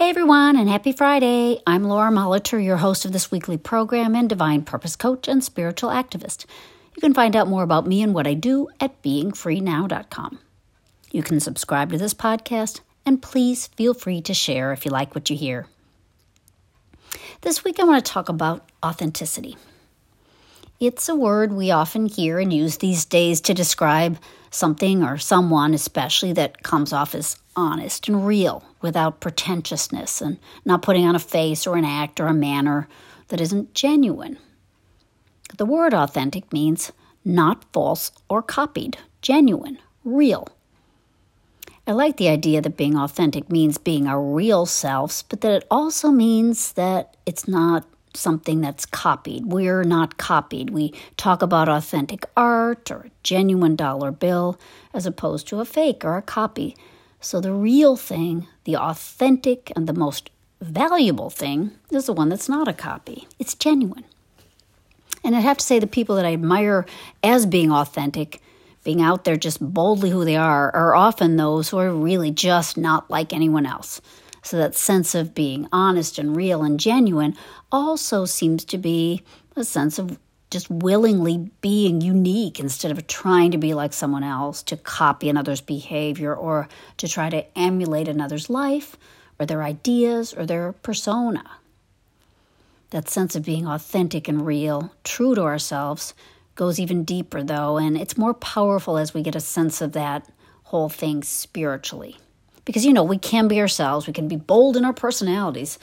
Hey everyone, and happy Friday. I'm Laura Molitor, your host of this weekly program and divine purpose coach and spiritual activist. You can find out more about me and what I do at beingfreenow.com. You can subscribe to this podcast, and please feel free to share if you like what you hear. This week I want to talk about authenticity. It's a word we often hear and use these days to describe something or someone, especially that comes off as honest and real without pretentiousness and not putting on a face or an act or a manner that isn't genuine. The word authentic means not false or copied, genuine, real. I like the idea that being authentic means being our real selves, but that it also means that it's not something that's copied. We're not copied. We talk about authentic art or a genuine dollar bill as opposed to a fake or a copy. So the real thing, the authentic and the most valuable thing, is the one that's not a copy. It's genuine. And i have to say, the people that I admire as being authentic, being out there just boldly who they are, are often those who are really just not like anyone else. So that sense of being honest and real and genuine also seems to be a sense of just willingly being unique instead of trying to be like someone else, to copy another's behavior, or to try to emulate another's life, or their ideas, or their persona. That sense of being authentic and real, true to ourselves, goes even deeper, though, and it's more powerful as we get a sense of that whole thing spiritually. Because, you know, we can be ourselves, we can be bold in our personalities,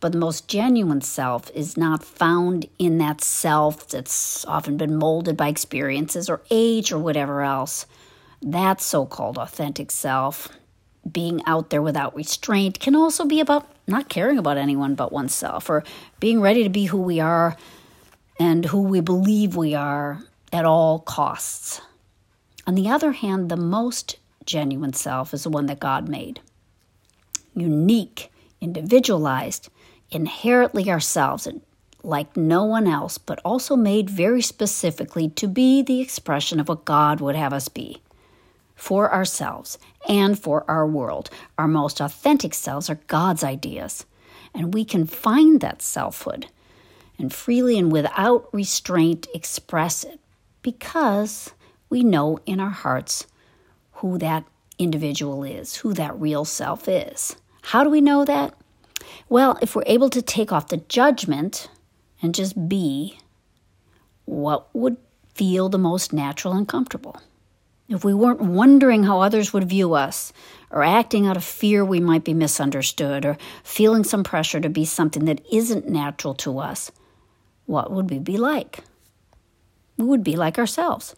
but the most genuine self is not found in that self that's often been molded by experiences or age or whatever else. That so called authentic self, being out there without restraint, can also be about not caring about anyone but oneself or being ready to be who we are and who we believe we are at all costs. On the other hand, the most genuine self is the one that God made unique, individualized, inherently ourselves, like no one else, but also made very specifically to be the expression of what God would have us be for ourselves and for our world. Our most authentic selves are God's ideas, and we can find that selfhood and freely and without restraint express it because we know in our hearts who that individual is, who that real self is. How do we know that? Well, if we're able to take off the judgment and just be, what would feel the most natural and comfortable? If we weren't wondering how others would view us, or acting out of fear we might be misunderstood, or feeling some pressure to be something that isn't natural to us, what would we be like? We would be like ourselves,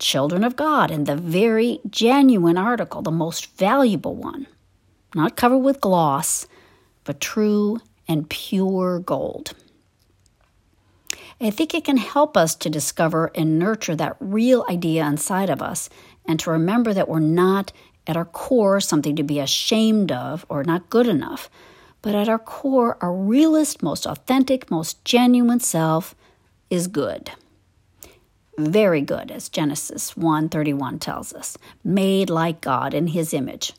children of God, in the very genuine article, the most valuable one, not covered with gloss, but true and pure gold. I think it can help us to discover and nurture that real idea inside of us and to remember that we're not at our core something to be ashamed of or not good enough, but at our core, our realest, most authentic, most genuine self is good. Very good, as Genesis 1:31 tells us, made like God in his image.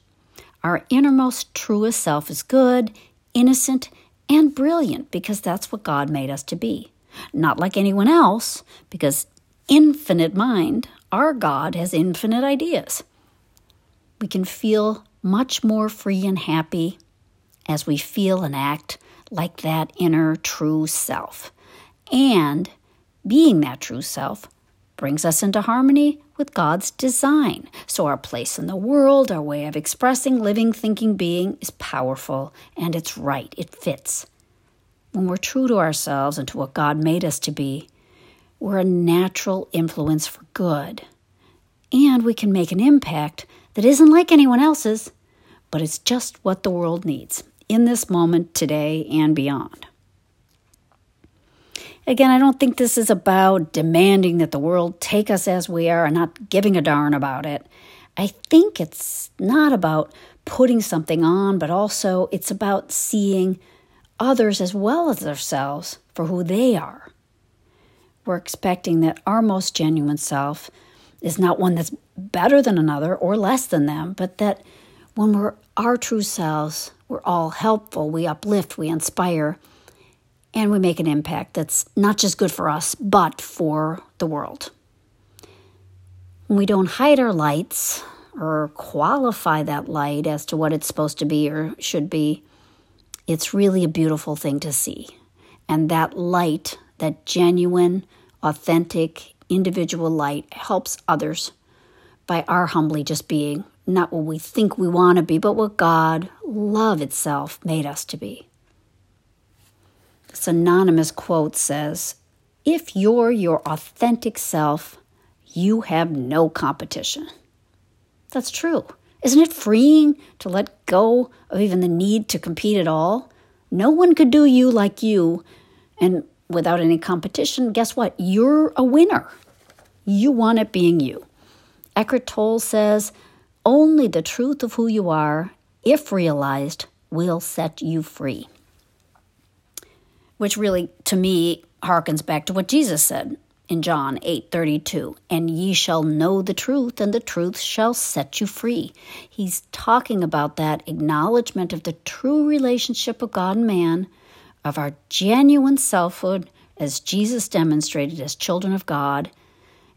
Our innermost truest self is good, innocent, and brilliant because that's what God made us to be. Not like anyone else, because infinite mind, our God has infinite ideas. We can feel much more free and happy as we feel and act like that inner true self. And being that true self brings us into harmony with God's design. So, our place in the world, our way of expressing, living, thinking, being is powerful and it's right. It fits. When we're true to ourselves and to what God made us to be, we're a natural influence for good. And we can make an impact that isn't like anyone else's, but it's just what the world needs in this moment, today, and beyond. Again, I don't think this is about demanding that the world take us as we are and not giving a darn about it. I think it's not about putting something on, but also it's about seeing others as well as ourselves for who they are. We're expecting that our most genuine self is not one that's better than another or less than them, but that when we're our true selves, we're all helpful, we uplift, we inspire, and we make an impact that's not just good for us, but for the world. When we don't hide our lights or qualify that light as to what it's supposed to be or should be, it's really a beautiful thing to see. And that light, that genuine, authentic, individual light, helps others by our humbly just being not what we think we want to be, but what God, love itself, made us to be. This anonymous quote says If you're your authentic self, you have no competition. That's true. Isn't it freeing to let go of even the need to compete at all? No one could do you like you, and without any competition, guess what? You're a winner. You won at being you. Eckhart Tolle says, only the truth of who you are, if realized, will set you free. Which really, to me, harkens back to what Jesus said in John 8:32, "And ye shall know the truth, and the truth shall set you free." He's talking about that acknowledgement of the true relationship of God and man, of our genuine selfhood as Jesus demonstrated as children of God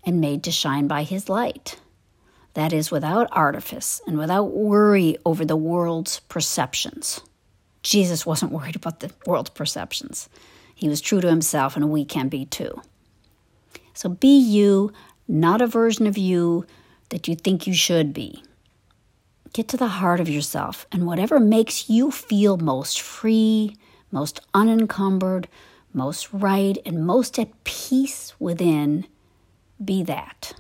and made to shine by his light. That is, without artifice and without worry over the world's perceptions. Jesus wasn't worried about the world's perceptions. He was true to himself, and we can be too. So be you, not a version of you that you think you should be. Get to the heart of yourself, and whatever makes you feel most free, most unencumbered, most right, and most at peace within, be that.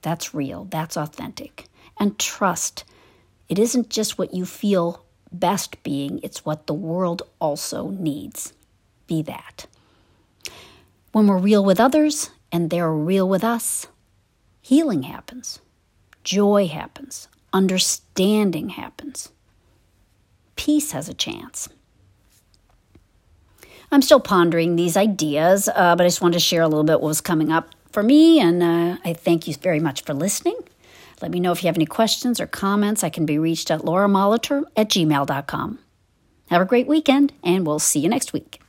That's real, that's authentic. And trust, it isn't just what you feel best being, it's what the world also needs. Be that. When we're real with others and they're real with us, healing happens, joy happens, understanding happens, peace has a chance. I'm still pondering these ideas, uh, but I just wanted to share a little bit what was coming up for me, and uh, I thank you very much for listening. Let me know if you have any questions or comments. I can be reached at lauramolitor at gmail.com. Have a great weekend, and we'll see you next week.